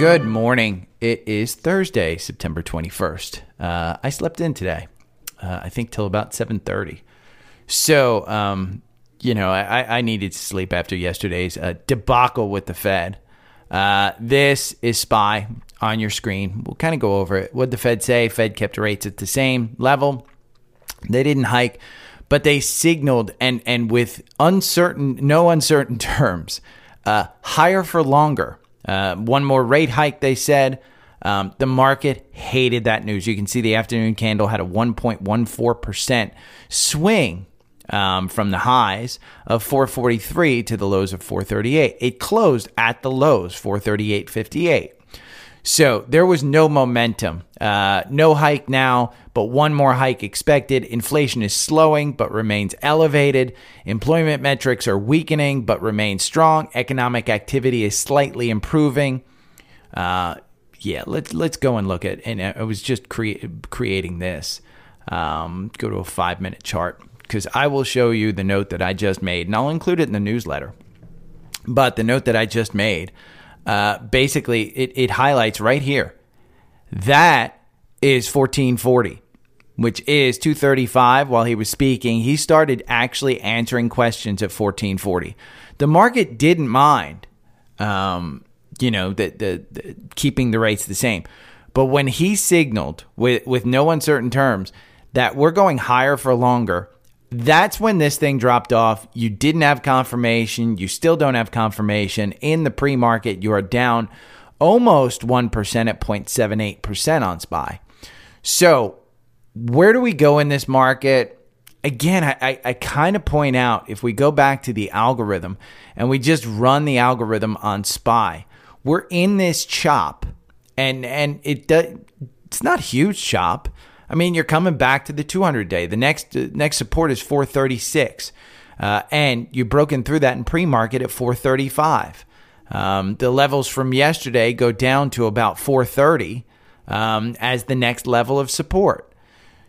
Good morning. It is Thursday, September 21st. Uh, I slept in today, uh, I think till about 7.30. So, um, you know, I, I needed to sleep after yesterday's uh, debacle with the Fed. Uh, this is SPY on your screen. We'll kind of go over it. What the Fed say? Fed kept rates at the same level. They didn't hike, but they signaled and and with uncertain, no uncertain terms, uh, higher for longer. Uh, one more rate hike, they said. Um, the market hated that news. You can see the afternoon candle had a 1.14% swing um, from the highs of 443 to the lows of 438. It closed at the lows, 438.58. So there was no momentum. Uh, no hike now, but one more hike expected. Inflation is slowing, but remains elevated. Employment metrics are weakening, but remain strong. Economic activity is slightly improving. Uh, yeah, let's let's go and look at. And I was just crea- creating this. Um, go to a five minute chart because I will show you the note that I just made, and I'll include it in the newsletter. But the note that I just made uh, basically it, it highlights right here. That is 1440 which is 235 while he was speaking. He started actually answering questions at 1440 the market didn't mind um, you know the, the, the keeping the rates the same. But when he signaled with with no uncertain terms that we're going higher for longer that's when this thing dropped off. You didn't have confirmation. You still don't have confirmation. In the pre market, you are down almost 1% at 0.78% on SPY. So, where do we go in this market? Again, I, I, I kind of point out if we go back to the algorithm and we just run the algorithm on SPY, we're in this chop, and and it does, it's not huge chop. I mean, you're coming back to the 200 day. The next uh, next support is 436, uh, and you've broken through that in pre-market at 435. Um, the levels from yesterday go down to about 430 um, as the next level of support.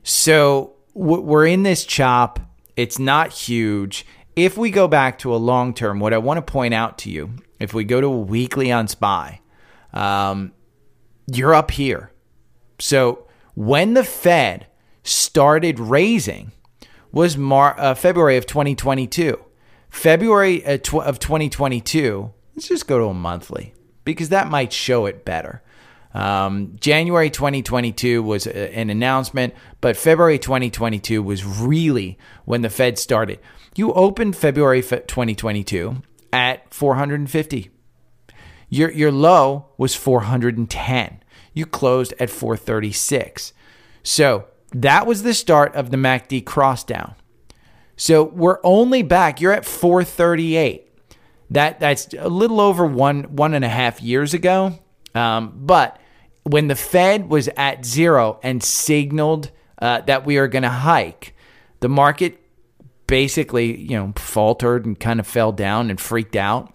So w- we're in this chop. It's not huge. If we go back to a long term, what I want to point out to you, if we go to a weekly on SPY, um, you're up here. So when the Fed started raising was Mar- uh, February of 2022. February uh, of 2022, let's just go to a monthly because that might show it better. Um, January 2022 was a, an announcement, but February 2022 was really when the Fed started. You opened February 2022 at 450. Your, your low was 410 you closed at 436. So that was the start of the MACD cross down. So we're only back. You're at 438. That that's a little over one one and a half years ago. Um, but when the Fed was at zero and signaled uh, that we are going to hike, the market basically you know faltered and kind of fell down and freaked out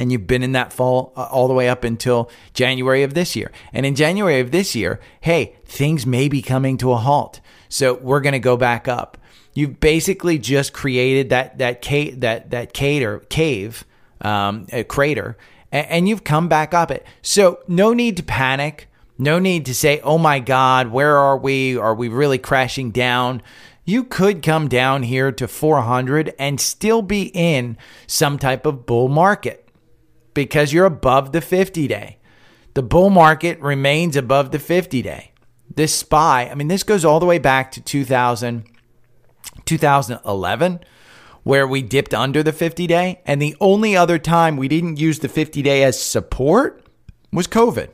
and you've been in that fall uh, all the way up until January of this year. And in January of this year, hey, things may be coming to a halt. So we're going to go back up. You've basically just created that that that that cater cave um, crater, and, and you've come back up it. So no need to panic. No need to say, "Oh my God, where are we? Are we really crashing down?" You could come down here to 400 and still be in some type of bull market because you're above the 50 day. The bull market remains above the 50 day. This SPY, I mean, this goes all the way back to 2000, 2011, where we dipped under the 50 day. And the only other time we didn't use the 50 day as support was COVID.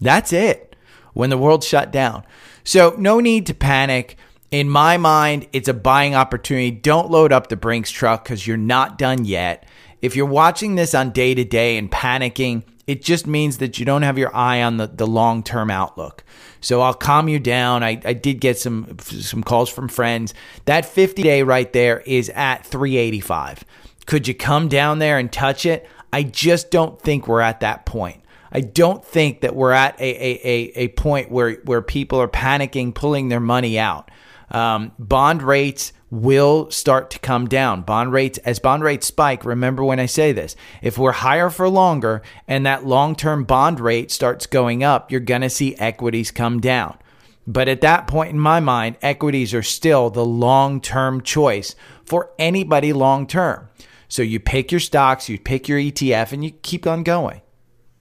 That's it when the world shut down. So, no need to panic. In my mind, it's a buying opportunity. Don't load up the Brinks truck because you're not done yet. If you're watching this on day to day and panicking, it just means that you don't have your eye on the, the long term outlook. So I'll calm you down. I, I did get some some calls from friends. That 50 day right there is at 385. Could you come down there and touch it? I just don't think we're at that point. I don't think that we're at a, a, a, a point where, where people are panicking, pulling their money out. um, bond rates will start to come down. Bond rates, as bond rates spike, remember when I say this, if we're higher for longer and that long term bond rate starts going up, you're going to see equities come down. But at that point in my mind, equities are still the long term choice for anybody long term. So you pick your stocks, you pick your ETF, and you keep on going.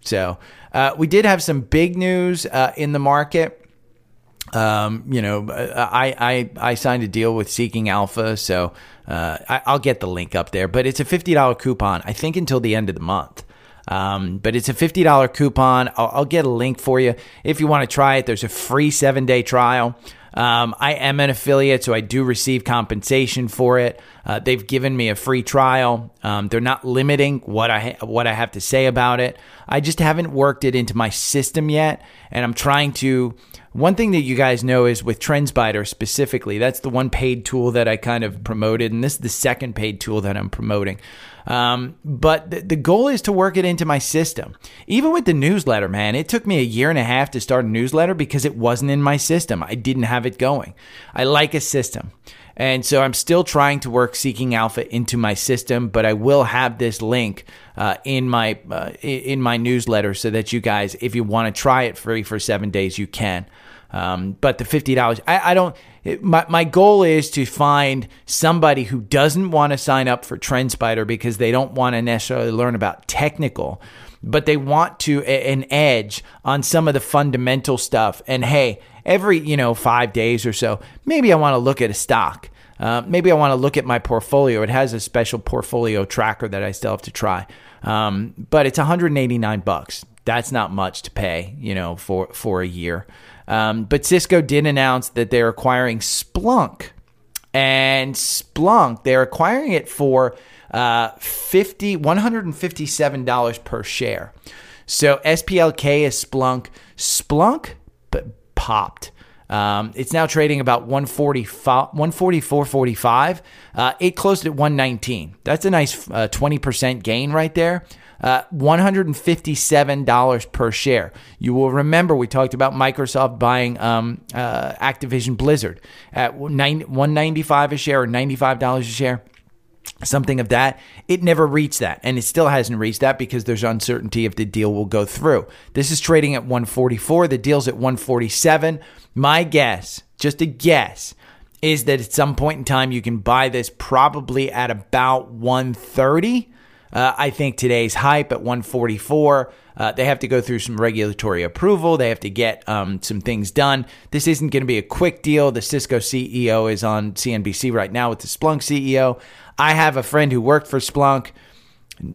So uh, we did have some big news uh, in the market. Um, you know, I, I I signed a deal with Seeking Alpha, so uh, I, will get the link up there. But it's a fifty dollar coupon, I think, until the end of the month. Um, but it's a fifty dollar coupon. I'll, I'll, get a link for you if you want to try it. There's a free seven day trial. Um, I am an affiliate, so I do receive compensation for it. Uh, they've given me a free trial. Um, they're not limiting what I ha- what I have to say about it. I just haven't worked it into my system yet, and I'm trying to. One thing that you guys know is with TrendSpider specifically, that's the one paid tool that I kind of promoted, and this is the second paid tool that I'm promoting. Um, but the, the goal is to work it into my system. Even with the newsletter, man, it took me a year and a half to start a newsletter because it wasn't in my system. I didn't have it going. I like a system. And so I'm still trying to work Seeking Alpha into my system, but I will have this link uh, in my uh, in my newsletter so that you guys, if you want to try it free for seven days, you can. Um, but the fifty dollars, I, I, don't. It, my my goal is to find somebody who doesn't want to sign up for TrendSpider because they don't want to necessarily learn about technical, but they want to a, an edge on some of the fundamental stuff. And hey, every you know five days or so, maybe I want to look at a stock. Uh, maybe I want to look at my portfolio. It has a special portfolio tracker that I still have to try, um, but it's 189 bucks. That's not much to pay, you know, for for a year. Um, but Cisco did announce that they're acquiring Splunk. And Splunk, they're acquiring it for uh, 50, $157 per share. So SPLK is Splunk. Splunk popped. Um, it's now trading about 144, 45. Uh, it closed at 119. That's a nice uh, 20% gain right there uh, $157 per share. You will remember we talked about Microsoft buying um, uh, Activision Blizzard at 195 a share or $95 a share something of that. It never reached that, and it still hasn't reached that because there's uncertainty if the deal will go through. This is trading at 144. The deal's at 147. My guess, just a guess, is that at some point in time you can buy this probably at about 130. Uh, I think today's hype at 144. Uh, they have to go through some regulatory approval. They have to get um, some things done. This isn't going to be a quick deal. The Cisco CEO is on CNBC right now with the Splunk CEO. I have a friend who worked for Splunk.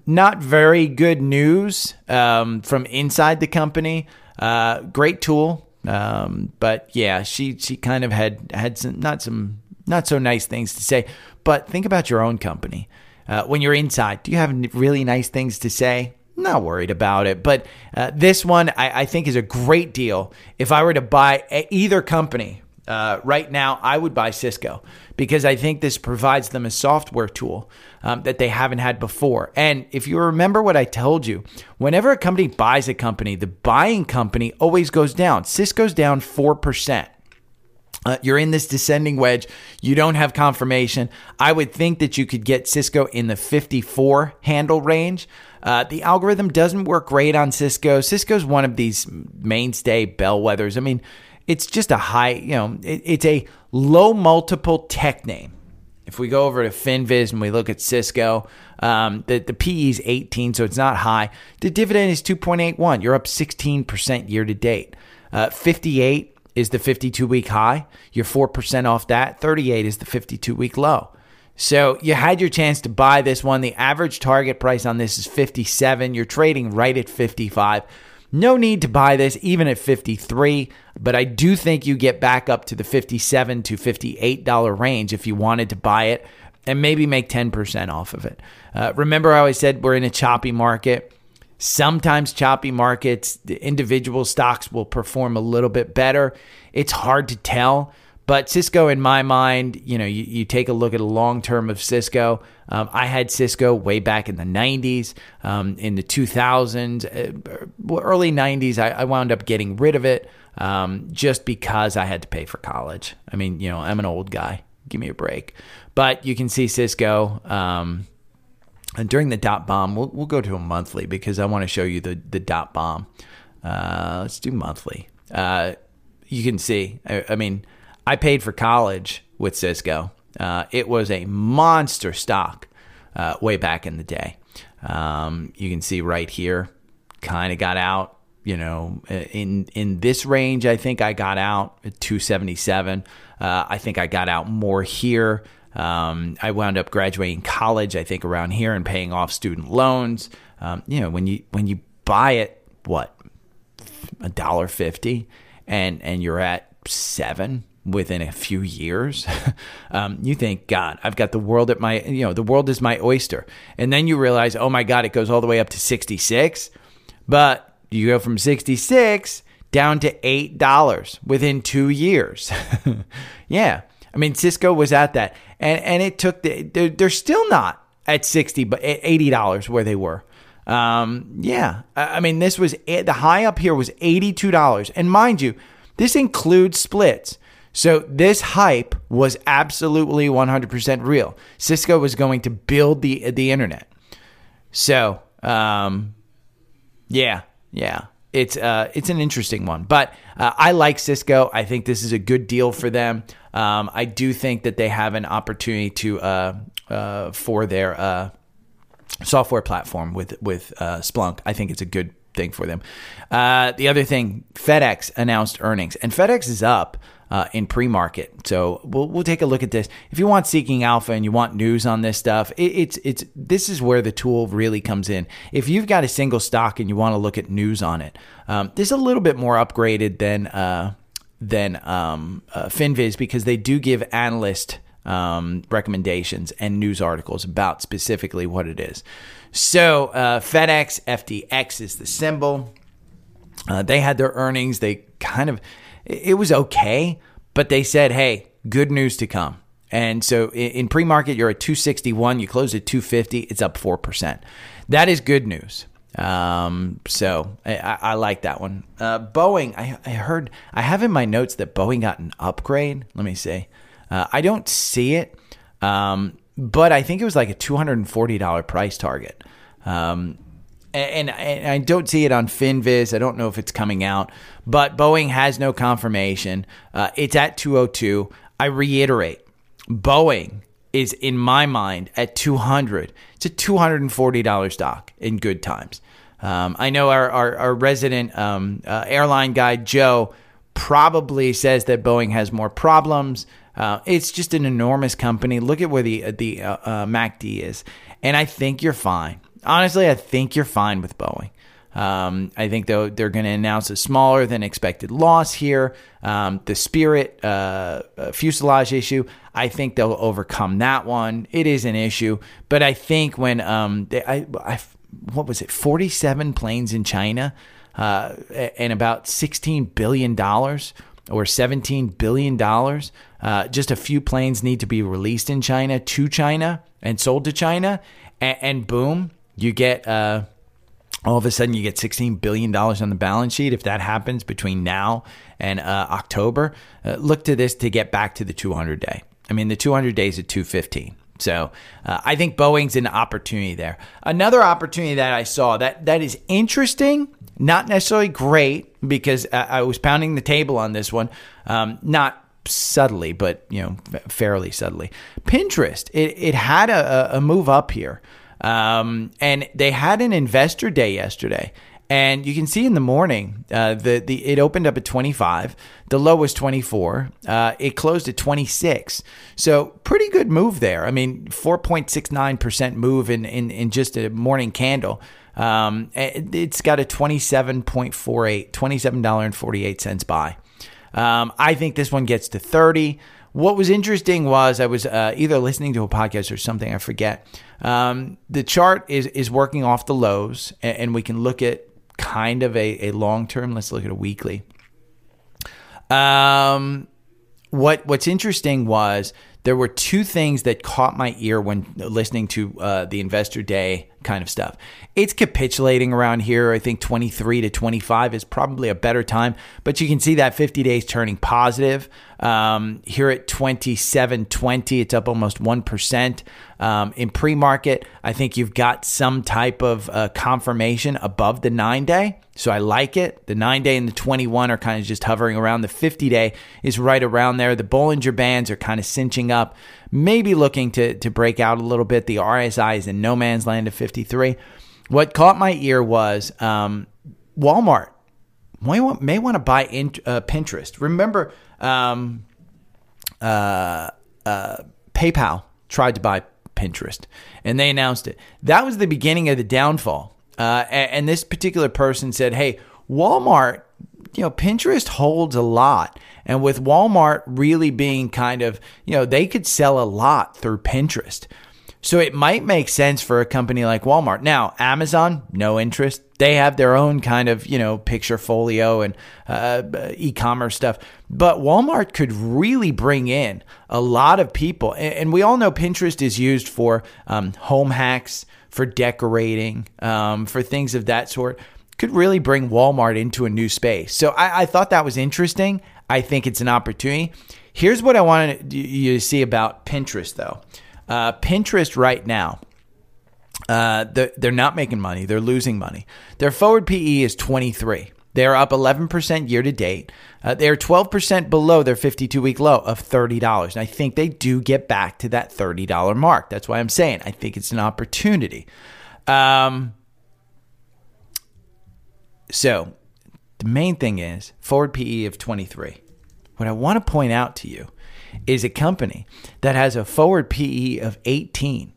Not very good news um, from inside the company. Uh, great tool, um, but yeah, she she kind of had had some not some not so nice things to say. But think about your own company uh, when you're inside, do you have really nice things to say? Not worried about it. But uh, this one I, I, think is a great deal. If I were to buy either company uh, right now, I would buy Cisco because I think this provides them a software tool um, that they haven't had before. And if you remember what I told you, whenever a company buys a company, the buying company always goes down. Cisco's down 4%. Uh, you're in this descending wedge. You don't have confirmation. I would think that you could get Cisco in the 54 handle range. Uh, the algorithm doesn't work great on Cisco. Cisco's one of these mainstay bellwethers. I mean, it's just a high, you know, it, it's a low multiple tech name. If we go over to FinViz and we look at Cisco, um, the, the PE is 18, so it's not high. The dividend is 2.81. You're up 16% year to date. Uh, 58 is the 52 week high. You're 4% off that. 38 is the 52 week low. So you had your chance to buy this one. The average target price on this is 57. You're trading right at 55. No need to buy this even at 53, but I do think you get back up to the 57 to 58 dollar range if you wanted to buy it and maybe make 10% off of it. Uh, remember I always said we're in a choppy market. Sometimes choppy markets, the individual stocks will perform a little bit better. It's hard to tell. But Cisco, in my mind, you know, you, you take a look at a long term of Cisco. Um, I had Cisco way back in the 90s, um, in the 2000s, uh, early 90s. I, I, wound up getting rid of it um, just because I had to pay for college. I mean, you know, I'm an old guy. Give me a break. But you can see Cisco. Um, and during the dot bomb, we'll, we'll go to a monthly because I want to show you the, the dot bomb. Uh, let's do monthly. Uh, you can see, I, I, mean, I paid for college with Cisco. Uh, it was a monster stock uh, way back in the day. Um, you can see right here, kind of got out. You know, in in this range, I think I got out at 277. Uh, I think I got out more here. Um, I wound up graduating college, I think, around here and paying off student loans. Um, you know, when you when you buy it, what a dollar fifty, and and you're at seven within a few years, um, you think, God, I've got the world at my, you know, the world is my oyster. And then you realize, oh my God, it goes all the way up to 66. But you go from 66 down to $8 within two years. yeah. I mean, Cisco was at that. And, and it took, the, they're, they're still not at 60, but at $80 where they were. Um, yeah. I mean, this was, the high up here was $82. And mind you, this includes splits. So this hype was absolutely 100% real. Cisco was going to build the the internet. So, um, yeah, yeah, it's uh, it's an interesting one. But uh, I like Cisco. I think this is a good deal for them. Um, I do think that they have an opportunity to uh, uh for their uh, software platform with with uh, Splunk. I think it's a good thing for them. the other thing, FedEx announced earnings, and FedEx is up uh, in pre-market. So we'll we'll take a look at this. If you want Seeking Alpha and you want news on this stuff, it, it's it's this is where the tool really comes in. If you've got a single stock and you want to look at news on it, um, this is a little bit more upgraded than uh, than um, uh, Finviz because they do give analyst um, recommendations and news articles about specifically what it is. So uh, FedEx FDX is the symbol. Uh, they had their earnings. They kind of it was okay, but they said, hey, good news to come. And so in pre market, you're at 261, you close at 250, it's up 4%. That is good news. Um, so I, I, like that one. Uh, Boeing, I, I, heard, I have in my notes that Boeing got an upgrade. Let me see. Uh, I don't see it, um, but I think it was like a $240 price target. Um, and, and, I don't see it on Finviz. I don't know if it's coming out, but Boeing has no confirmation. Uh, it's at 202. I reiterate, Boeing is in my mind at 200. It's a $240 stock in good times. Um, I know our, our, our resident um, uh, airline guy, Joe, probably says that Boeing has more problems. Uh, it's just an enormous company. Look at where the, the uh, uh MACD is. And I think you're fine honestly, I think you're fine with Boeing. Um, I think though they're going to announce a smaller than expected loss here. Um, the Spirit uh, uh, fuselage issue, I think they'll overcome that one. It is an issue, but I think when um, they, I, I, what was it, 47 planes in China uh, and about 16 billion dollars or 17 billion dollars. Uh, just a few planes need to be released in China to China and sold to China, and boom you get uh, all of a sudden you get 16 billion dollars on the balance sheet. If that happens between now and uh, October, uh, look to this to get back to the 200 day. I mean, the 200 days at 215. So uh, I think Boeing's an opportunity there. Another opportunity that I saw that that is interesting, not necessarily great because I, I was pounding the table on this one, um, not subtly, but you know, fairly subtly. Pinterest, it, it had a, a move up here. Um, and they had an investor day yesterday. And you can see in the morning, uh, the the it opened up at 25. The low was 24. Uh, it closed at 26. So pretty good move there. I mean, 4.69 percent move in, in in just a morning candle. Um, it's got a 27.48, $27.48 buy. Um, I think this one gets to 30. What was interesting was I was uh, either listening to a podcast or something, I forget. Um, the chart is, is working off the lows, and, and we can look at kind of a, a long term. Let's look at a weekly. Um, what What's interesting was there were two things that caught my ear when listening to uh, the investor day kind of stuff. It's capitulating around here. I think 23 to 25 is probably a better time, but you can see that 50 days turning positive. Um, here at 27.20, it's up almost 1%. Um, in pre market, I think you've got some type of uh, confirmation above the nine day. So I like it. The nine day and the 21 are kind of just hovering around. The 50 day is right around there. The Bollinger Bands are kind of cinching up, maybe looking to, to break out a little bit. The RSI is in no man's land at 53. What caught my ear was um, Walmart may want, may want to buy in, uh, Pinterest. Remember, um, uh, uh, PayPal tried to buy Pinterest, and they announced it. That was the beginning of the downfall. Uh, and this particular person said, "Hey, Walmart, you know, Pinterest holds a lot." And with Walmart really being kind of, you know, they could sell a lot through Pinterest. So it might make sense for a company like Walmart. Now, Amazon, no interest. They have their own kind of, you know, picture folio and uh, e commerce stuff. But Walmart could really bring in a lot of people. And we all know Pinterest is used for um, home hacks, for decorating, um, for things of that sort. Could really bring Walmart into a new space. So I, I thought that was interesting. I think it's an opportunity. Here's what I wanted you to see about Pinterest, though. Uh, Pinterest right now, uh, they're, they're not making money. They're losing money. Their forward PE is 23. They're up 11% year to date. Uh, they're 12% below their 52 week low of $30. And I think they do get back to that $30 mark. That's why I'm saying I think it's an opportunity. Um, so the main thing is forward PE of 23. What I want to point out to you is a company that has a forward PE of 18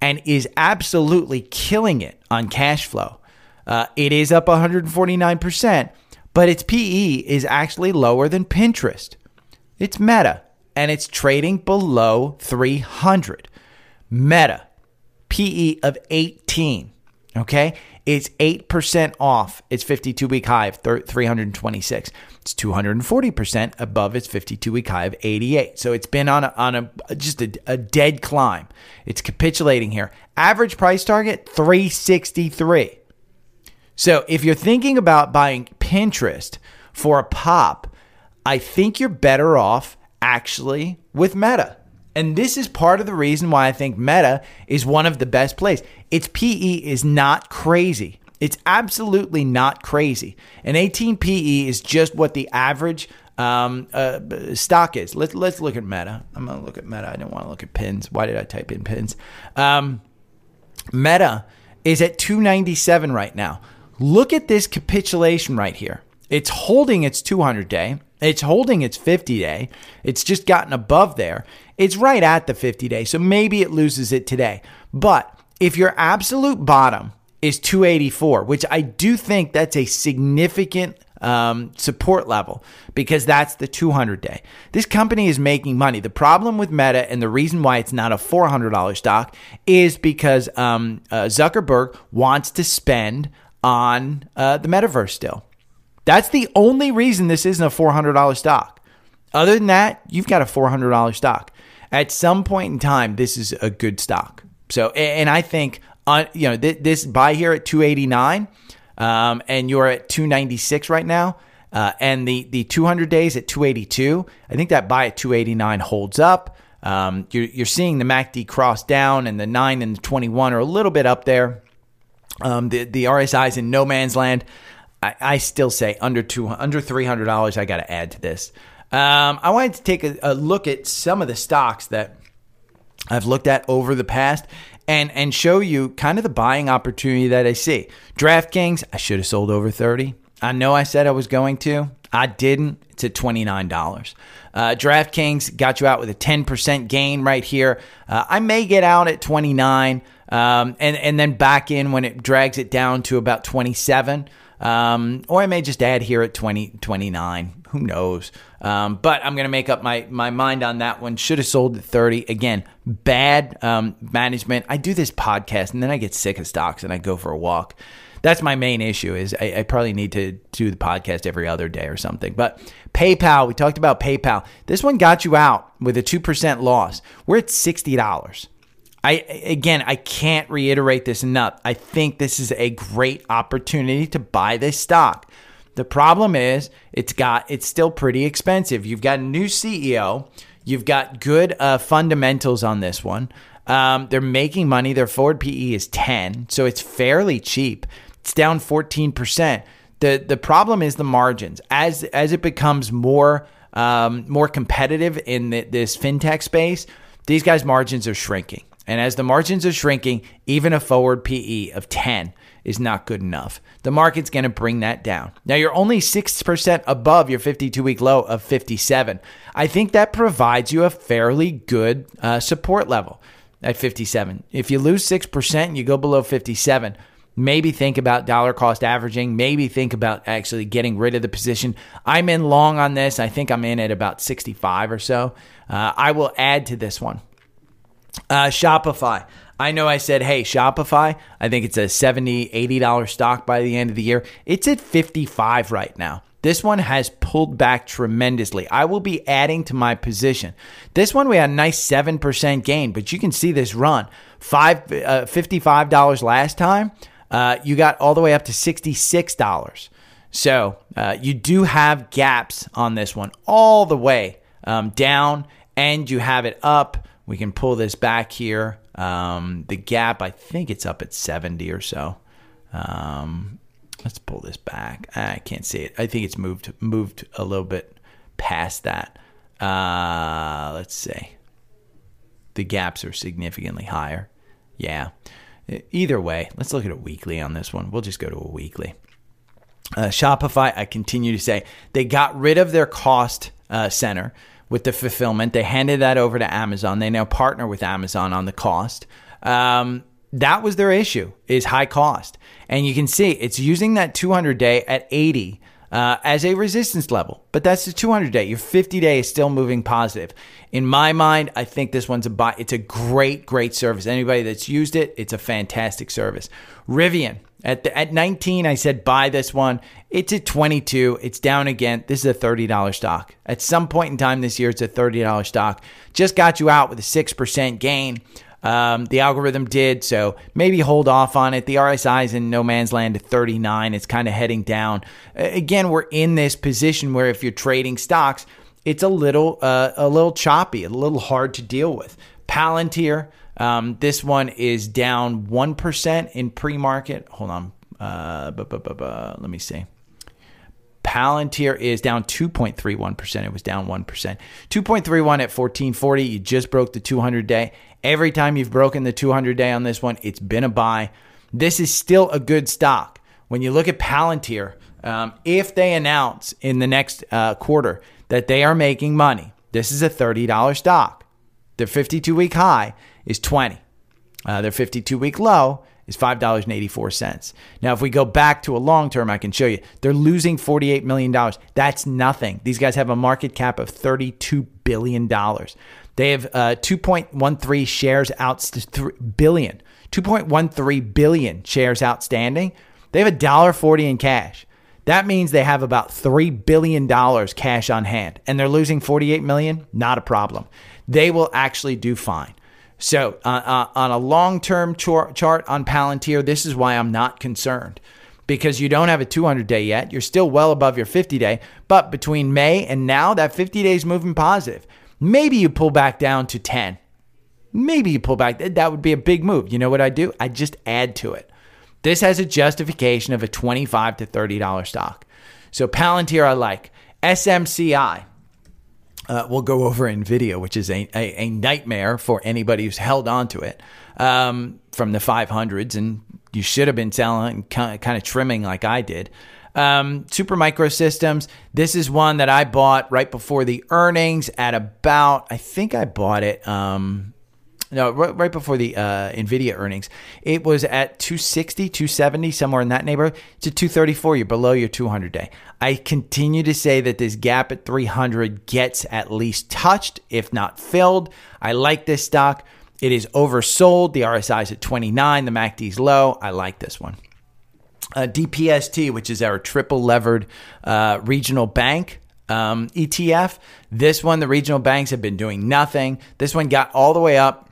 and is absolutely killing it on cash flow. Uh, it is up 149%, but its PE is actually lower than Pinterest. It's Meta, and it's trading below 300. Meta, PE of 18. Okay. It's 8% off its 52 week high of 326. It's 240% above its 52 week high of 88. So it's been on a, on a just a, a dead climb. It's capitulating here. Average price target 363. So if you're thinking about buying Pinterest for a pop, I think you're better off actually with Meta. And this is part of the reason why I think Meta is one of the best plays. Its PE is not crazy. It's absolutely not crazy. An 18 PE is just what the average um, uh, stock is. Let's let's look at Meta. I'm gonna look at Meta. I didn't want to look at pins. Why did I type in pins? Um, Meta is at 297 right now. Look at this capitulation right here. It's holding its 200 day. It's holding its 50 day. It's just gotten above there. It's right at the 50 day. So maybe it loses it today. But if your absolute bottom is 284, which I do think that's a significant um, support level because that's the 200 day. This company is making money. The problem with Meta and the reason why it's not a $400 stock is because um, uh, Zuckerberg wants to spend on uh, the metaverse still. That's the only reason this isn't a $400 stock. Other than that, you've got a $400 stock. At some point in time, this is a good stock. So, and I think, on you know, this buy here at 289, um, and you're at 296 right now, uh, and the the 200 days at 282. I think that buy at 289 holds up. Um, you're, you're seeing the MACD cross down, and the nine and the 21 are a little bit up there. Um, the the RSI is in no man's land. I, I still say under two under three hundred dollars. I got to add to this. Um, I wanted to take a, a look at some of the stocks that I've looked at over the past and and show you kind of the buying opportunity that I see. DraftKings, I should have sold over 30. I know I said I was going to. I didn't. It's at $29. Uh, DraftKings got you out with a 10% gain right here. Uh, I may get out at 29 um, and, and then back in when it drags it down to about 27. Um, or I may just add here at 20, 29. Who knows? Um, but I'm going to make up my, my mind on that one. Should have sold at 30. Again, bad um, management. I do this podcast and then I get sick of stocks and I go for a walk. That's my main issue. Is I, I probably need to do the podcast every other day or something. But PayPal, we talked about PayPal. This one got you out with a two percent loss. We're at sixty dollars. I again, I can't reiterate this enough. I think this is a great opportunity to buy this stock. The problem is it's got it's still pretty expensive. You've got a new CEO. You've got good uh, fundamentals on this one. Um, they're making money. Their forward PE is 10, so it's fairly cheap. It's down 14%. The the problem is the margins. As as it becomes more um, more competitive in the, this fintech space, these guys' margins are shrinking. And as the margins are shrinking, even a forward PE of 10 is not good enough. The market's going to bring that down. Now, you're only 6% above your 52 week low of 57. I think that provides you a fairly good uh, support level at 57. If you lose 6% and you go below 57, maybe think about dollar cost averaging, maybe think about actually getting rid of the position. I'm in long on this. I think I'm in at about 65 or so. Uh, I will add to this one. Uh, Shopify. I know I said, hey, Shopify, I think it's a $70, $80 stock by the end of the year. It's at 55 right now. This one has pulled back tremendously. I will be adding to my position. This one we had a nice 7% gain, but you can see this run. Five, uh, $55 last time. Uh, you got all the way up to $66. So uh, you do have gaps on this one all the way um, down, and you have it up we can pull this back here. Um, the gap, I think it's up at 70 or so. Um, let's pull this back. I can't see it. I think it's moved moved a little bit past that. Uh, let's see. The gaps are significantly higher. Yeah. Either way, let's look at a weekly on this one. We'll just go to a weekly. Uh, Shopify, I continue to say, they got rid of their cost uh, center with the fulfillment. They handed that over to Amazon. They now partner with Amazon on the cost. Um, that was their issue is high cost. And you can see it's using that 200 day at 80 uh, as a resistance level. But that's the 200 day. Your 50 day is still moving positive. In my mind, I think this one's a buy. It's a great, great service. Anybody that's used it, it's a fantastic service. Rivian, at the, at 19, I said buy this one. It's at 22. It's down again. This is a $30 stock. At some point in time this year, it's a $30 stock. Just got you out with a 6% gain. Um, the algorithm did, so maybe hold off on it. The RSI is in no man's land at 39. It's kind of heading down. Again, we're in this position where if you're trading stocks, it's a little uh, a little choppy, a little hard to deal with. Palantir, um, this one is down 1% in pre market. Hold on. Uh, bu- bu- bu- let me see. Palantir is down 2.31%. It was down 1%. 2.31 at 1440. You just broke the 200 day. Every time you've broken the 200 day on this one, it's been a buy. This is still a good stock. When you look at Palantir, um, if they announce in the next uh, quarter that they are making money, this is a $30 stock. Their 52 week high is 20. Uh, their 52 week low is $5.84. Now, if we go back to a long term, I can show you they're losing $48 million. That's nothing. These guys have a market cap of $32 billion. They have uh, 2.13 shares out, billion, 2.13 billion shares outstanding. They have a dollar forty in cash. That means they have about $3 billion cash on hand and they're losing $48 million? Not a problem. They will actually do fine. So, uh, uh, on a long term char- chart on Palantir, this is why I'm not concerned because you don't have a 200 day yet. You're still well above your 50 day. But between May and now, that 50 days moving positive. Maybe you pull back down to 10. Maybe you pull back. That would be a big move. You know what I do? I just add to it. This has a justification of a 25 to $30 stock. So Palantir, I like. SMCI, uh, we'll go over NVIDIA, which is a, a, a, nightmare for anybody who's held on to it um, from the 500s. And you should have been selling, kind of trimming like I did. Um, Super Micro Systems. This is one that I bought right before the earnings at about, I think I bought it. Um, no, right, right before the uh, Nvidia earnings, it was at 260, 270, somewhere in that neighborhood. It's at 234. You're below your 200 day. I continue to say that this gap at 300 gets at least touched, if not filled. I like this stock. It is oversold. The RSI is at 29. The MACD is low. I like this one. uh, DPST, which is our triple levered uh, regional bank um, ETF. This one, the regional banks have been doing nothing. This one got all the way up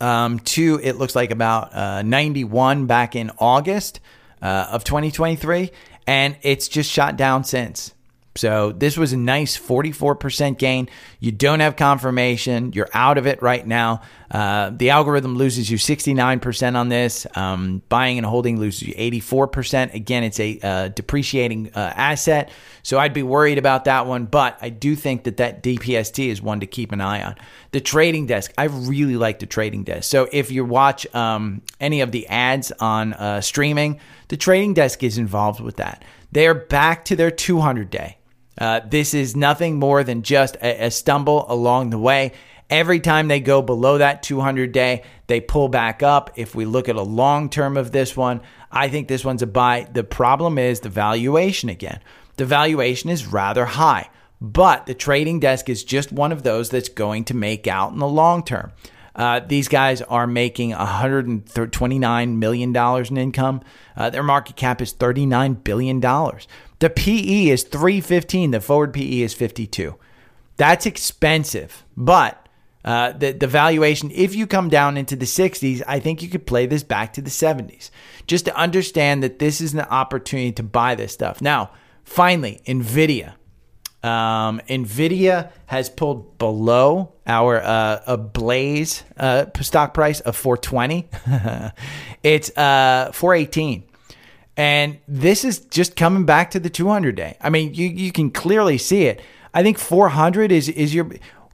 um, to, it looks like about uh, 91 back in August uh, of 2023. And it's just shot down since. So this was a nice 44% gain. You don't have confirmation. You're out of it right now. Uh, the algorithm loses you 69% on this. Um, buying and holding loses you 84%. Again, it's a uh, depreciating uh, asset. So I'd be worried about that one. But I do think that that DPST is one to keep an eye on. The trading desk, I really like the trading desk. So if you watch um, any of the ads on uh, streaming, the trading desk is involved with that. They are back to their 200 day. Uh, this is nothing more than just a, a stumble along the way. Every time they go below that 200 day, they pull back up. If we look at a long term of this one, I think this one's a buy. The problem is the valuation again. The valuation is rather high, but the trading desk is just one of those that's going to make out in the long term. Uh, these guys are making $129 million in income. Uh, their market cap is $39 billion. The PE is 315. The forward PE is 52. That's expensive, but uh, the the valuation, if you come down into the 60s, I think you could play this back to the 70s, just to understand that this is an opportunity to buy this stuff. Now, finally, Nvidia. Um, Nvidia has pulled below our uh, a Blaze uh, stock price of 420. it's uh, 418. And this is just coming back to the 200 day. I mean, you, you can clearly see it. I think 400 is, is your,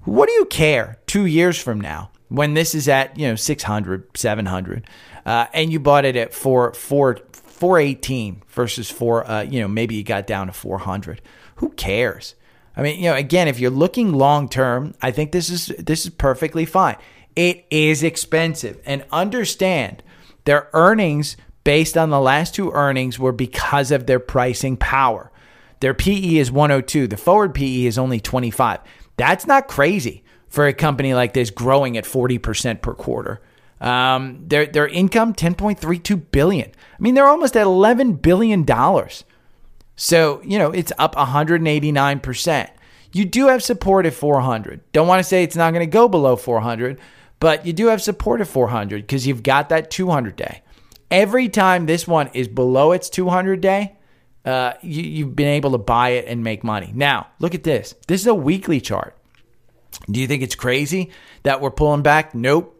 what do you care two years from now when this is at, you know, 600, 700, uh, and you bought it at 4, 4, 418 versus 4, uh, you know, maybe you got down to 400. Who cares? I mean, you know, again, if you're looking long term, I think this is this is perfectly fine. It is expensive, and understand their earnings based on the last two earnings were because of their pricing power. Their PE is 102. The forward PE is only 25. That's not crazy for a company like this growing at 40% per quarter. Um, their their income 10.32 billion. I mean, they're almost at 11 billion dollars. So, you know, it's up 189%. You do have support at 400. Don't want to say it's not going to go below 400, but you do have support at 400 because you've got that 200 day every time this one is below its 200 day, uh, you, have been able to buy it and make money. Now, look at this. This is a weekly chart. Do you think it's crazy that we're pulling back? Nope.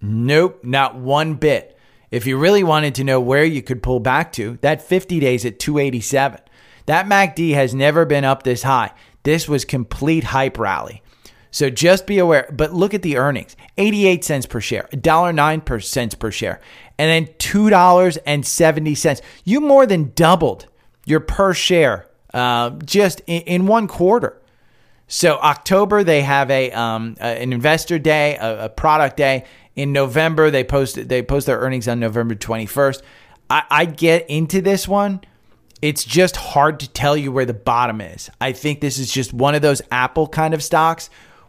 Nope, not one bit. If you really wanted to know where you could pull back to, that 50 days at 287. That MACD has never been up this high. This was complete hype rally. So just be aware. But look at the earnings 88 cents per share, $1.09 per cents per share, and then $2.70. You more than doubled your per share uh, just in, in, one quarter. So October they have a um, an investor day, a, a, product day. In November they post they post their earnings on November 21st. I, I get into this one. It's just hard to tell you where the bottom is. I think this is just one of those Apple kind of stocks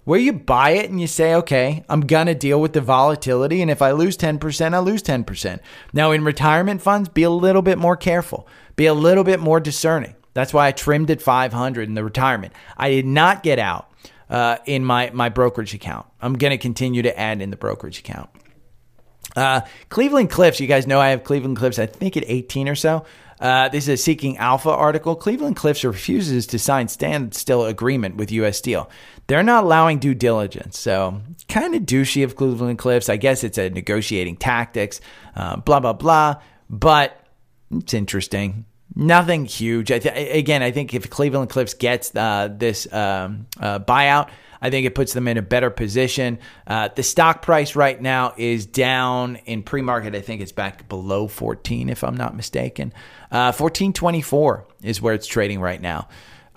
where you buy it and you say, okay, I'm going to deal with the volatility. And if I lose 10%, I lose 10%. Now, in retirement funds, be a little bit more careful, be a little bit more discerning. That's why I trimmed at 500 in the retirement. I did not get out uh, in my, my brokerage account. I'm going to continue to add in the brokerage account. Uh, Cleveland Cliffs, you guys know I have Cleveland Cliffs, I think at 18 or so. Uh, this is a Seeking Alpha article. Cleveland Cliffs refuses to sign standstill agreement with U.S. Steel. They're not allowing due diligence. So, kind of douchey of Cleveland Cliffs. I guess it's a negotiating tactics, uh, blah, blah, blah. But it's interesting. Nothing huge. I th- again, I think if Cleveland Cliffs gets uh, this um, uh, buyout, I think it puts them in a better position. Uh, the stock price right now is down in pre-market. I think it's back below 14, if I'm not mistaken. Uh, 14.24 is where it's trading right now.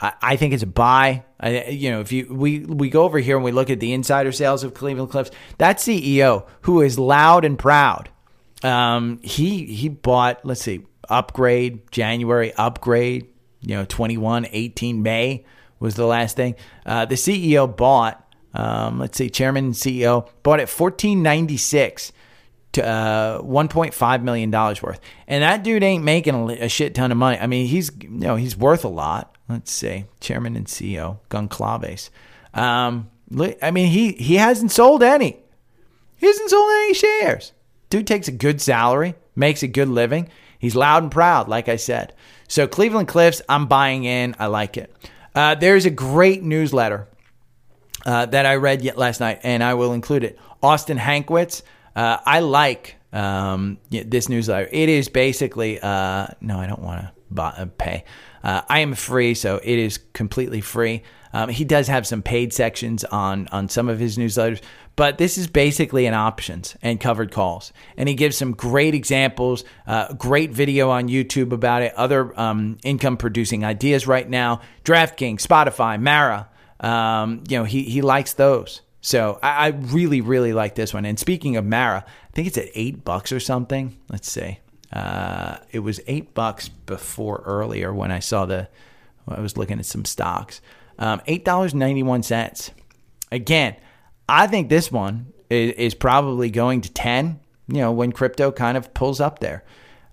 I, I think it's a buy. You know, if you we we go over here and we look at the insider sales of Cleveland Cliffs, that CEO who is loud and proud, um, he he bought. Let's see, upgrade January, upgrade. You know, 21, 18 May was the last thing. Uh, the CEO bought, um, let's see, chairman and CEO bought at 1496. to uh, 1.5 million dollars worth, and that dude ain't making a, a, shit ton of money. I mean, he's you know he's worth a lot. Let's say chairman and CEO Goncalves. Um, I mean, he he hasn't sold any. He hasn't sold any shares. Dude takes a good salary, makes a good living. He's loud and proud, like I said. So Cleveland Cliffs, I'm buying in. I like it. Uh, there's a great newsletter uh, that I read yet last night, and I will include it. Austin Hankwitz. Uh, I like um, this newsletter. It is basically uh, no, I don't want to uh, pay. Uh, I am free, so it is completely free. Um, he does have some paid sections on on some of his newsletters, but this is basically an options and covered calls. And he gives some great examples, uh, great video on YouTube about it, other um, income producing ideas right now. DraftKings, Spotify, Mara. Um, you know, he he likes those. So I, I, really, really like this one. And speaking of Mara, I think it's at eight bucks or something. Let's see. Uh, it was eight bucks before earlier when I saw the. I was looking at some stocks. Um, eight dollars ninety one cents. Again, I think this one is, is, probably going to ten. You know, when crypto kind of pulls up there.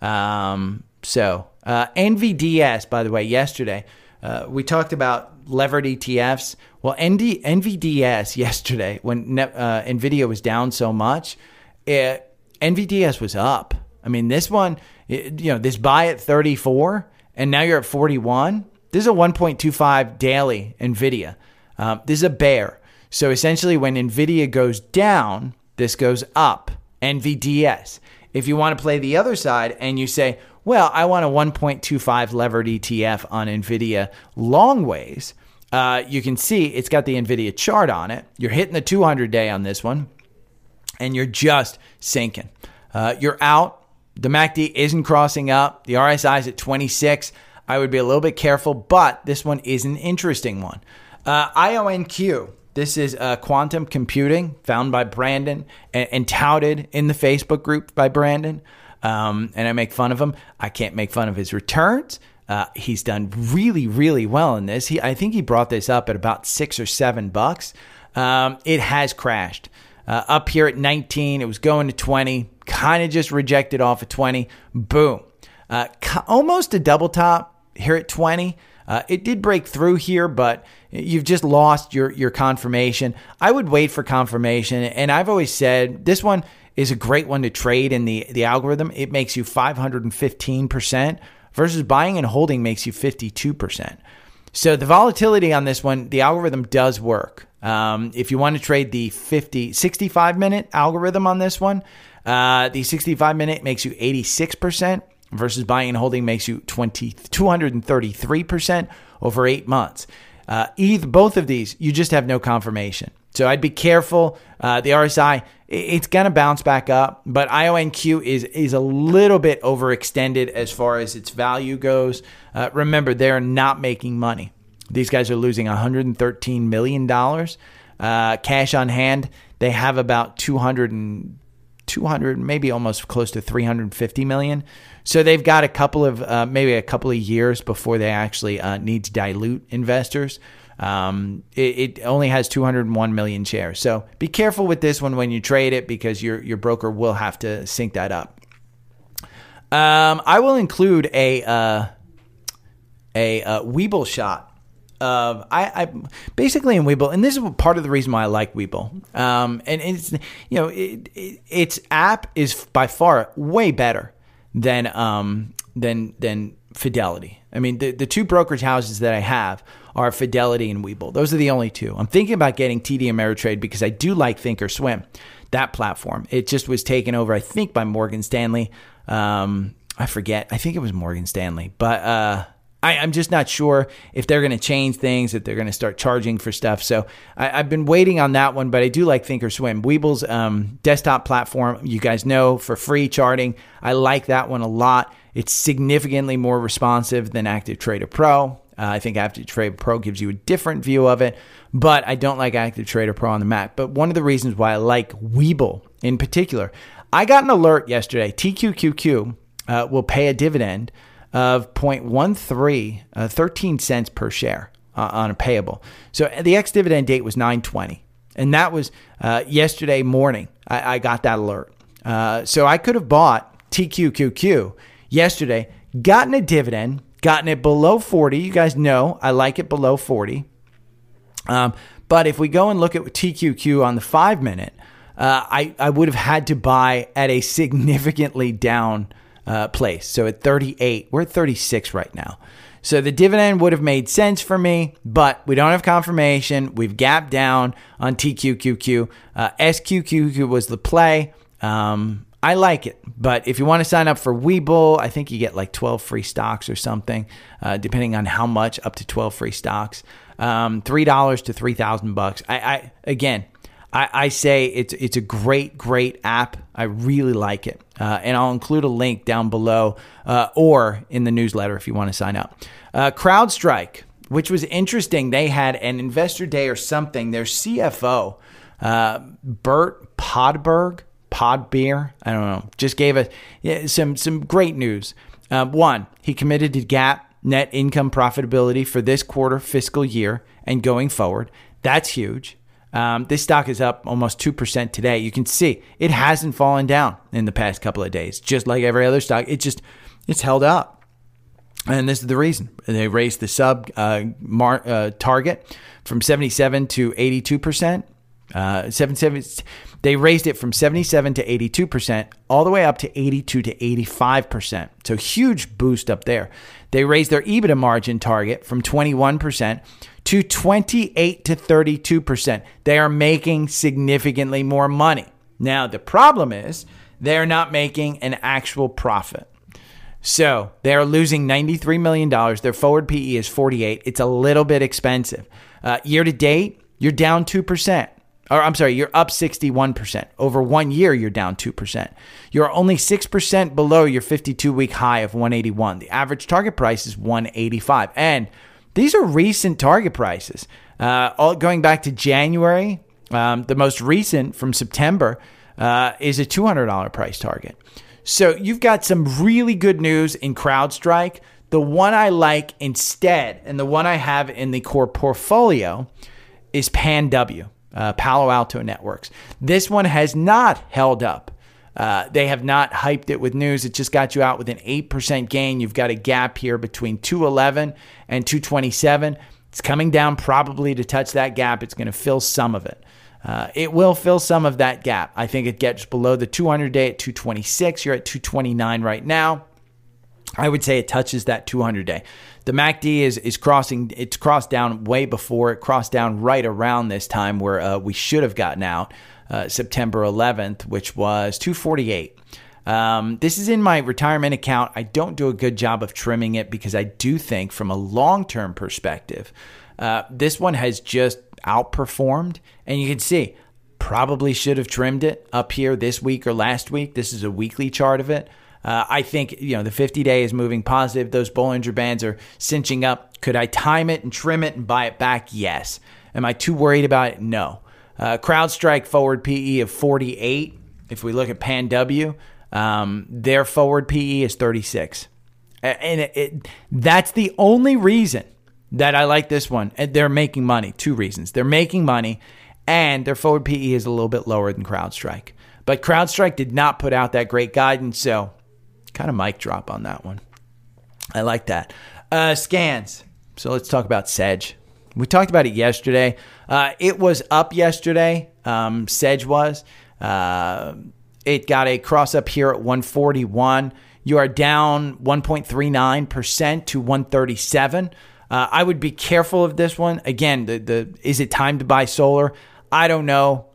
Um, so uh, NVDS, by the way, yesterday uh, we talked about levered ETFs. Well, ND, NVDS yesterday, when uh, NVIDIA was down so much, it, NVDS was up. I mean, this one, you know, this buy at 34 and now you're at 41. This is a 1.25 daily NVIDIA. Um, this is a bear. So essentially, when NVIDIA goes down, this goes up, NVDS. If you want to play the other side and you say, well, I want a 1.25 levered ETF on NVIDIA long ways, uh, you can see it's got the NVIDIA chart on it. You're hitting the 200 day on this one, and you're just sinking. Uh, you're out. The MACD isn't crossing up. The RSI is at 26. I would be a little bit careful, but this one is an interesting one. Uh, IONQ. This is uh, quantum computing found by Brandon and, and, touted in the Facebook group by Brandon. Um, and I make fun of him. I can't make fun of his returns. Uh, he's done really, really well in this. He, I think he brought this up at about six or seven bucks. Um, it has crashed. Uh, up here at 19, it was going to 20, kind of just rejected off of 20. Boom. Uh, almost a double top here at 20. Uh, it did break through here, but you've just lost your, your confirmation. I would wait for confirmation. And I've always said this one is a great one to trade in the, the algorithm. It makes you 515% versus buying and holding makes you 52%. So the volatility on this one, the algorithm does work. Um, if you want to trade the 50, 65 minute algorithm on this one, uh, the 65 minute makes you 86% versus buying and holding makes you 20, 233% over eight months. Uh, either both of these, you just have no confirmation. So I'd be careful. Uh, the RSI, it's going to bounce back up, but IONQ is is a little bit overextended as far as its value goes. Uh, remember, they're not making money. These guys are losing 113 million dollars uh, cash on hand. They have about 200 and 200, maybe almost close to 350 million. So they've got a couple of uh, maybe a couple of years before they actually uh, need to dilute investors. Um, it, it, only has 201 million shares. So be careful with this one when you trade it because your your broker will have to sync that up. Um, I will include a uh, a uh, Webull shot. Uh, I, I basically in Webull, and this is part of the reason why I like Webull. Um, and it's you know it, it, its app is by far way better than um than than Fidelity. I mean, the, the two brokerage houses that I have are Fidelity and Webull. Those are the only two. I'm thinking about getting TD Ameritrade because I do like Thinkorswim, that platform. It just was taken over, I think, by Morgan Stanley. Um, I forget. I think it was Morgan Stanley, but uh, I, am just not sure if they're going to change things, if they're going to start charging for stuff. So I, have been waiting on that one, but I do like Thinkorswim. Webull's um, desktop platform, you guys know, for free charting. I like that one a lot. It's significantly more responsive than Active Trader Pro. Uh, I think Active Trader Pro gives you a different view of it, but I don't like Active Trader Pro on the Mac. But one of the reasons why I like Webull in particular, I got an alert yesterday. TQQQ uh, will pay a dividend of 0.13, uh, 13 cents per share uh, on a payable. So the ex dividend date was 920. And that was uh, yesterday morning. I, I, got that alert. Uh, so I could have bought TQQQ yesterday, gotten a dividend, gotten it below 40. You guys know I like it below 40. Um, but if we go and look at TQQ on the five minute, uh, I, I would have had to buy at a significantly down uh, place. So at 38, we're at 36 right now. So the dividend would have made sense for me, but we don't have confirmation. We've gapped down on TQQQ. Uh, SQQQ was the play. Um, I like it, but if you want to sign up for Webull, I think you get like 12 free stocks or something, uh, depending on how much, up to 12 free stocks. Um, $3 to 3000 bucks. I, I Again, I, I, say it's it's a great great app. I really like it, uh, and I'll include a link down below uh, or in the newsletter if you want to sign up. Uh, CrowdStrike, which was interesting, they had an investor day or something. Their CFO, uh, Burt Podberg, Podbere, I don't know, just gave us some some great news. Uh, one, he committed to GAAP net income profitability for this quarter fiscal year and going forward. That's huge. Um, this stock is up almost 2% today. You can see it hasn't fallen down in the past couple of days, just like every other stock. It just, it's held up. And this is the reason. They raised the sub uh, mar- uh, target from 77 to 82%. Uh, 77, they raised it from 77 to 82%, all the way up to 82 to 85%. So huge boost up there. They raised their EBITDA margin target from 21% to 28 to 32%. They are making significantly more money. Now, the problem is they're not making an actual profit. So they're losing $93 million. Their forward PE is 48. It's a little bit expensive. Uh, year to date, you're down 2%. Or I'm sorry, you're up 61%. Over one year, you're down 2%. You're only 6% below your 52 week high of 181. The average target price is 185. And these are recent target prices. Uh, all going back to January, um, the most recent from September uh, is a $200 price target. So you've got some really good news in CrowdStrike. The one I like instead, and the one I have in the core portfolio, is PanW, uh, Palo Alto Networks. This one has not held up. Uh, they have not hyped it with news. It just got you out with an 8% gain. You've got a gap here between 211 and 227. It's coming down probably to touch that gap. It's going to fill some of it. Uh, it will fill some of that gap. I think it gets below the 200 day at 226. You're at 229 right now. I would say it touches that 200 day. The MACD is is crossing. It's crossed down way before. It crossed down right around this time where uh, we should have gotten out. Uh, September 11th, which was 248. Um, this is in my retirement account. I don't do a good job of trimming it because I do think, from a long term perspective, uh, this one has just outperformed. And you can see, probably should have trimmed it up here this week or last week. This is a weekly chart of it. Uh, I think you know the 50 day is moving positive. Those Bollinger Bands are cinching up. Could I time it and trim it and buy it back? Yes. Am I too worried about it? No. Uh, CrowdStrike forward PE of 48. If we look at PanW, um, their forward PE is 36. And it, it, that's the only reason that I like this one. They're making money. Two reasons. They're making money, and their forward PE is a little bit lower than CrowdStrike. But CrowdStrike did not put out that great guidance, so kind of mic drop on that one. I like that. Uh, scans. So let's talk about Sedge. We talked about it yesterday. Uh, it was up yesterday. Um, Sedge was. Uh, it got a cross up here at 141. You are down 1.39% to 137. Uh, I would be careful of this one. Again, the, the is it time to buy solar? I don't know.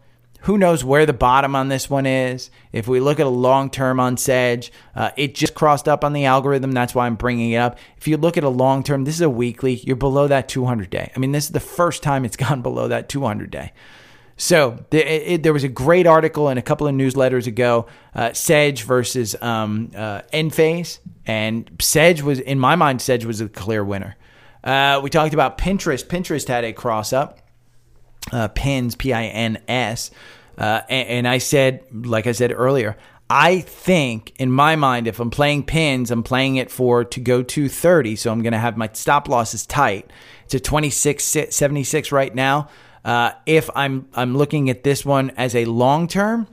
Who knows where the bottom on this one is? If we look at a long term on Sedge, uh, it just crossed up on the algorithm. That's why I'm bringing it up. If you look at a long term, this is a weekly, you're below that 200 day. I mean, this is the first time it's gone below that 200 day. So it, there was a great article in a couple of newsletters ago, uh, Sedge versus um, uh, Enphase, and Sedge was, in my mind, Sedge was a clear winner. Uh, we talked about Pinterest. Pinterest had a cross up uh, pins, P I N S. Uh, and, I said, like I said earlier, I think in my mind, if I'm playing pins, I'm playing it for to go to 30. So I'm going to have my stop losses tight. It's a 26 76 right now. Uh, if I'm I'm looking at this one as a long term,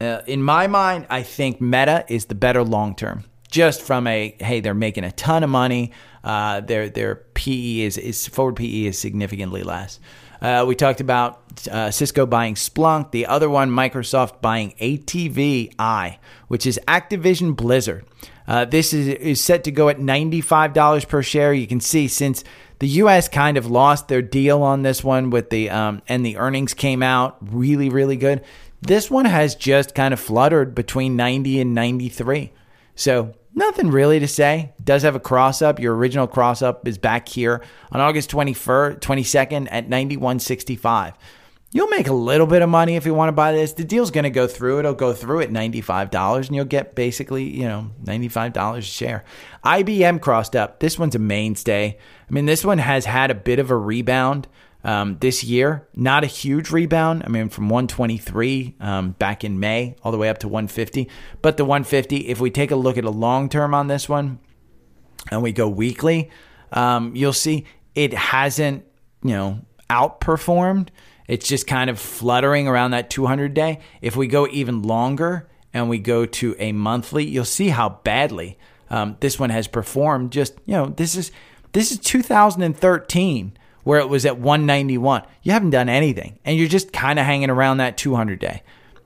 Uh, in my mind, I think Meta is the better long term. Just from a hey, they're making a ton of money. Uh, their their PE is is forward PE is significantly less. Uh, we talked about uh, Cisco buying Splunk. The other one, Microsoft buying ATVI, which is Activision Blizzard. Uh, this is, is set to go at $95 per share. You can see since the U.S. kind of lost their deal on this one with the um, and the earnings came out really really good. This one has just kind of fluttered between 90 and 93. So Nothing really to say. Does have a cross up. Your original cross up is back here on August 21st, 22nd at 91.65. You'll make a little bit of money if you want to buy this. The deal's going to go through. It'll go through at $95 and you'll get basically, you know, $95 a share. IBM crossed up. This one's a mainstay. I mean, this one has had a bit of a rebound um, this year. Not a huge rebound. I mean, from 123 um, back in May all the way up to 150. But the 150, if we take a look at a long term on this one and we go weekly, um, you'll see it hasn't, you know, outperformed. It's just kind of fluttering around that 200 day. If we go even longer and we go to a monthly, you'll see how badly um, this one has performed. Just you know, this is this is 2013 where it was at 191. You haven't done anything and you're just kind of hanging around that 200 day.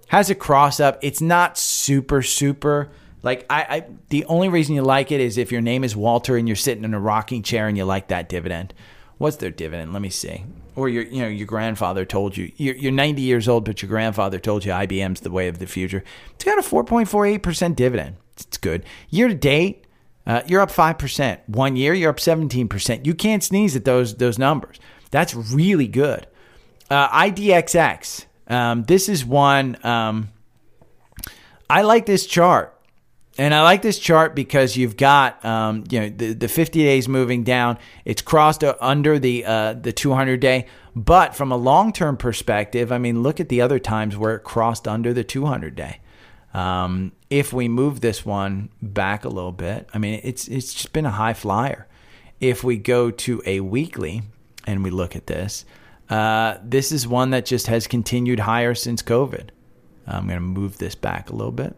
Has a cross up. It's not super, super. Like I, I, the only reason you like it is if your name is Walter and you're sitting in a rocking chair and you like that dividend. What's their dividend? Let me see. Or your, you know, your grandfather told you you're, you're 90 years old, but your grandfather told you IBM's the way of the future. It's got a 4.48 percent dividend. It's good. Year to date, uh, you're up 5%. One year, you're up 17%. You can't sneeze at those, those numbers. That's really good. Uh, IDXX. Um, this is one. Um, I like this chart. And I like this chart because you've got, um, you know, the, the 50 days moving down. It's crossed under the uh, the 200 day. But from a long term perspective, I mean, look at the other times where it crossed under the 200 day. Um, if we move this one back a little bit, I mean, it's it's just been a high flyer. If we go to a weekly and we look at this, uh, this is one that just has continued higher since COVID. I'm going to move this back a little bit.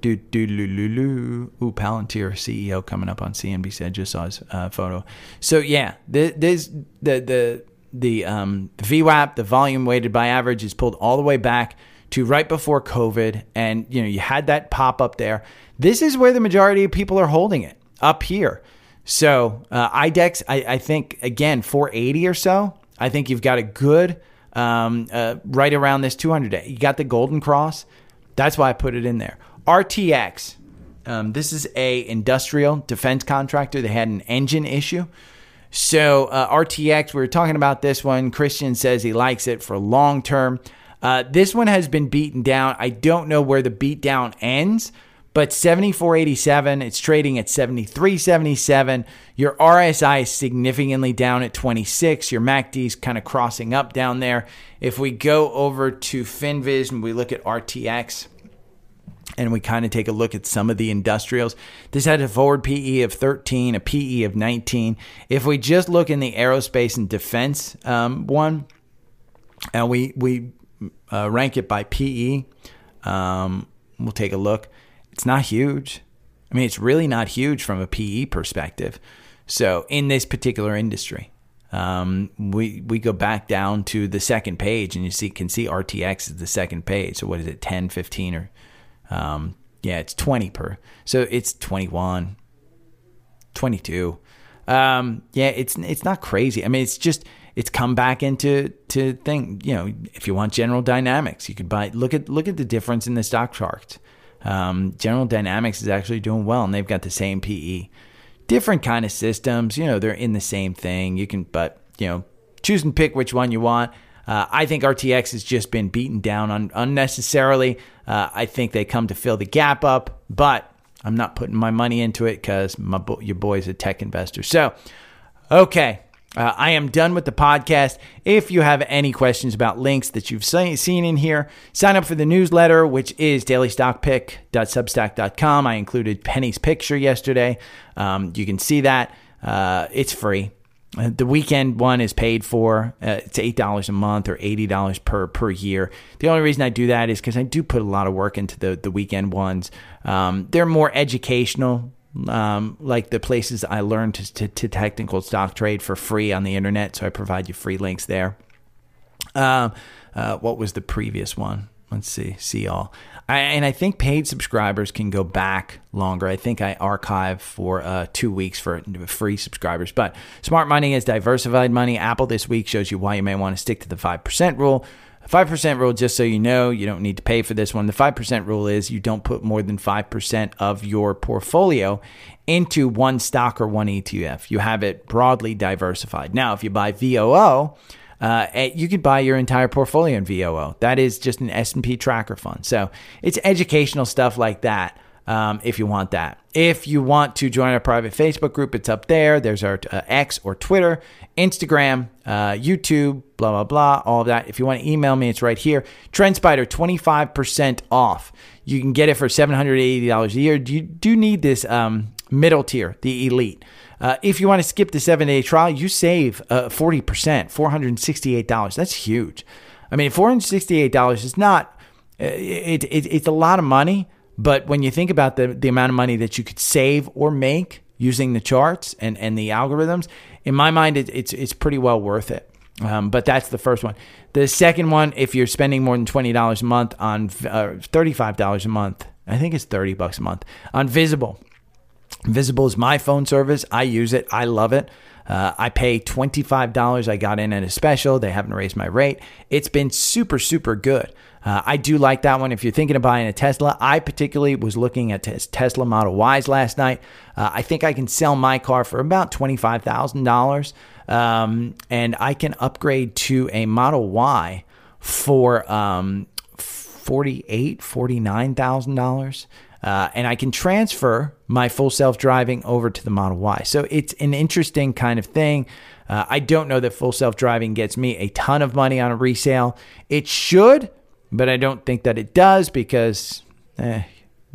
Do do do do do. Ooh, Palantir CEO coming up on CNBC. I just saw his uh, photo. So yeah, this the the the um, VWAP, the volume weighted by average, is pulled all the way back to right before COVID, and you know you had that pop up there. This is where the majority of people are holding it up here. So uh, IDEXX, I, I, think again 480 or so. I think you've got a good um, uh, right around this 200 day. You got the golden cross. That's why I put it in there. RTX. Um, this is a industrial defense contractor. They had an engine issue. So uh, RTX, we were talking about this one. Christian says he likes it for long term. Uh, this one has been beaten down. I don't know where the beatdown ends, but 74.87, it's trading at 73.77. Your RSI is significantly down at 26. Your MACD is kind of crossing up down there. If we go over to FinViz and we look at RTX, and we kind of take a look at some of the industrials. This had a forward PE of 13, a PE of 19. If we just look in the aerospace and defense um, one, and we we uh, rank it by PE. Um, we'll take a look. It's not huge. I mean, it's really not huge from a PE perspective. So, in this particular industry, um, we we go back down to the second page, and you see can see RTX is the second page. So, what is it, 10, 15, or um, yeah, it's 20 per. So it's 21, 22. Um, yeah, it's it's not crazy. I mean, it's just it's come back into to thing. You know, if you want General Dynamics, you could buy. Look at look at the difference in the stock chart. Um, General Dynamics is actually doing well, and they've got the same PE. Different kind of systems. You know, they're in the same thing. You can, but you know, choose and pick which one you want. Uh, I think RTX has just been beaten down un- unnecessarily. Uh, I think they come to fill the gap up, but I'm not putting my money into it because my bo- your boy's a tech investor. So, okay, uh, I am done with the podcast. If you have any questions about links that you've seen in here, sign up for the newsletter, which is dailystockpick.substack.com. I included Penny's picture yesterday. Um, you can see that. Uh, it's free. Uh, the weekend one is paid for. Uh, it's eight dollars a month or eighty dollars per per year. The only reason I do that is because I do put a lot of work into the the weekend ones. Um, they're more educational, um, like the places I learned to, to, to, technical stock trade for free on the internet. So I provide you free links there. Um, uh, what was the previous one? Let's see. See all. I, and I think paid subscribers can go back longer. I think I archive for uh, two weeks for free subscribers. But smart money is diversified money. Apple this week shows you why you may want to stick to the 5% rule. 5% rule, just so you know, you don't need to pay for this one. The 5% rule is you don't put more than 5% of your portfolio into one stock or one ETF. You have it broadly diversified. Now, if you buy VOO, uh, eh, you could buy your entire portfolio in VOO. That is just an S&P tracker fund. So it's educational stuff like that. Um, if you want that. If you want to join our private Facebook group, it's up there. There's our uh, X or Twitter, Instagram, uh, YouTube, blah, blah, blah, all of that. If you want to email me, it's right here. TrendSpider, 25% off. You can get it for $780 a year. You do need this um, middle tier, the elite. Uh, if you want to skip the seven day trial, you save uh, 40%, $468. That's huge. I mean, $468 is not, uh, it, it, it's a lot of money, but when you think about the, the amount of money that you could save or make using the charts and, and the algorithms, in my mind, it, it's, it's pretty well worth it. Um, but that's the first one. The second one, if you're spending more than $20 a month on uh, $35 a month, I think it's 30 bucks a month on Visible. Visible is my phone service. I use it. I love it. Uh, I pay $25. I got in at a special. They haven't raised my rate. It's been super, super good. Uh, I do like that one. If you're thinking of buying a Tesla, I particularly was looking at Tesla Model Ys last night. Uh, I think I can sell my car for about $25,000 um, and I can upgrade to a Model Y for um, $48,000, $49,000. Uh, and I can transfer my full self driving over to the Model Y. So it's an interesting kind of thing. Uh, I don't know that full self driving gets me a ton of money on a resale. It should, but I don't think that it does because, eh,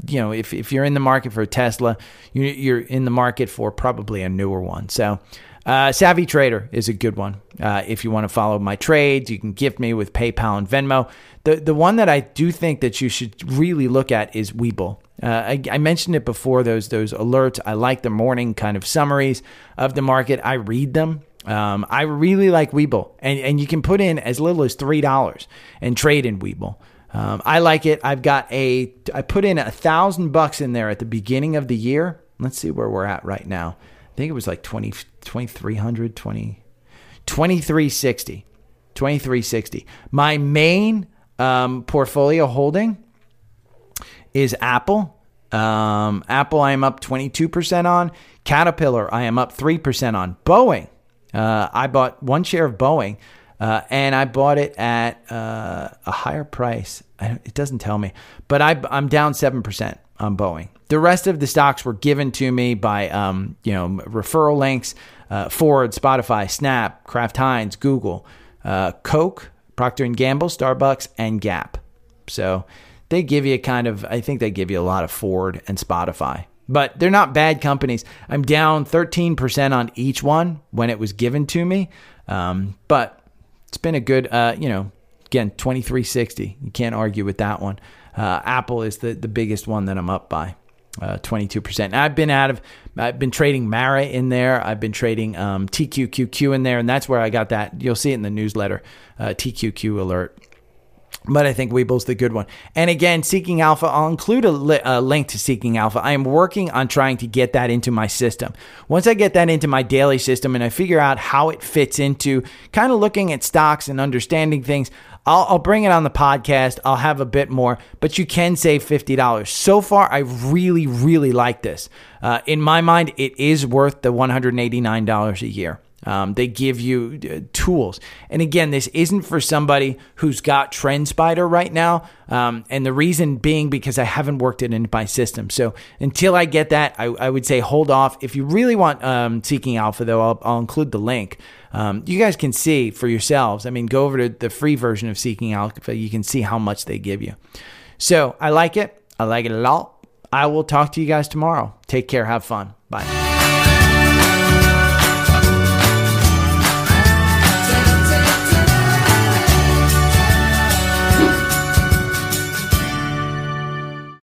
you know, if, if you're in the market for a Tesla, you're in the market for probably a newer one. So, uh, Savvy Trader is a good one. Uh, if you want to follow my trades, you can gift me with PayPal and Venmo. The the one that I do think that you should really look at is Webull. Uh, I, I, mentioned it before. Those those alerts. I like the morning kind of summaries of the market. I read them. Um, I really like Webull, and and you can put in as little as three dollars and trade in Webull. Um, I like it. I've got a. I put in a thousand bucks in there at the beginning of the year. Let's see where we're at right now. I think it was like 20, 2300, 20, 2360. 2360. My main um, portfolio holding is Apple. Um, Apple, I am up 22% on. Caterpillar, I am up 3% on. Boeing, uh, I bought one share of Boeing uh, and I bought it at uh, a higher price. it doesn't tell me, but I, am down 7% on Boeing. The rest of the stocks were given to me by, um, you know, referral links, uh, Ford, Spotify, Snap, Kraft Heinz, Google, uh, Coke, Procter & Gamble, Starbucks, and Gap. So they give you kind of, I think they give you a lot of Ford and Spotify. But they're not bad companies. I'm down 13% on each one when it was given to me. Um, but it's been a good, uh, you know, again, 2360. You can't argue with that one. Uh, Apple is the, the biggest one that I'm up by. Uh, 22%. I've been out of, I've been trading Mara in there. I've been trading um, TQQQ in there, and that's where I got that. You'll see it in the newsletter, uh, TQQ alert. But I think Webull's the good one. And again, Seeking Alpha, I'll include a, li- a, link to Seeking Alpha. I am working on trying to get that into my system. Once I get that into my daily system and I figure out how it fits into kind of looking at stocks and understanding things, I'll, I'll bring it on the podcast. I'll have a bit more, but you can save $50. So far, I really, really like this. Uh, in my mind, it is worth the $189 a year. Um, they give you uh, tools. And again, this isn't for somebody who's got TrendSpider right now. Um, and the reason being because I haven't worked it into my system. So until I get that, I, I would say hold off. If you really want um, Seeking Alpha, though, I'll, I'll include the link. Um, you guys can see for yourselves. I mean, go over to the free version of Seeking Alpha. You can see how much they give you. So I like it. I like it a lot. I will talk to you guys tomorrow. Take care. Have fun. Bye.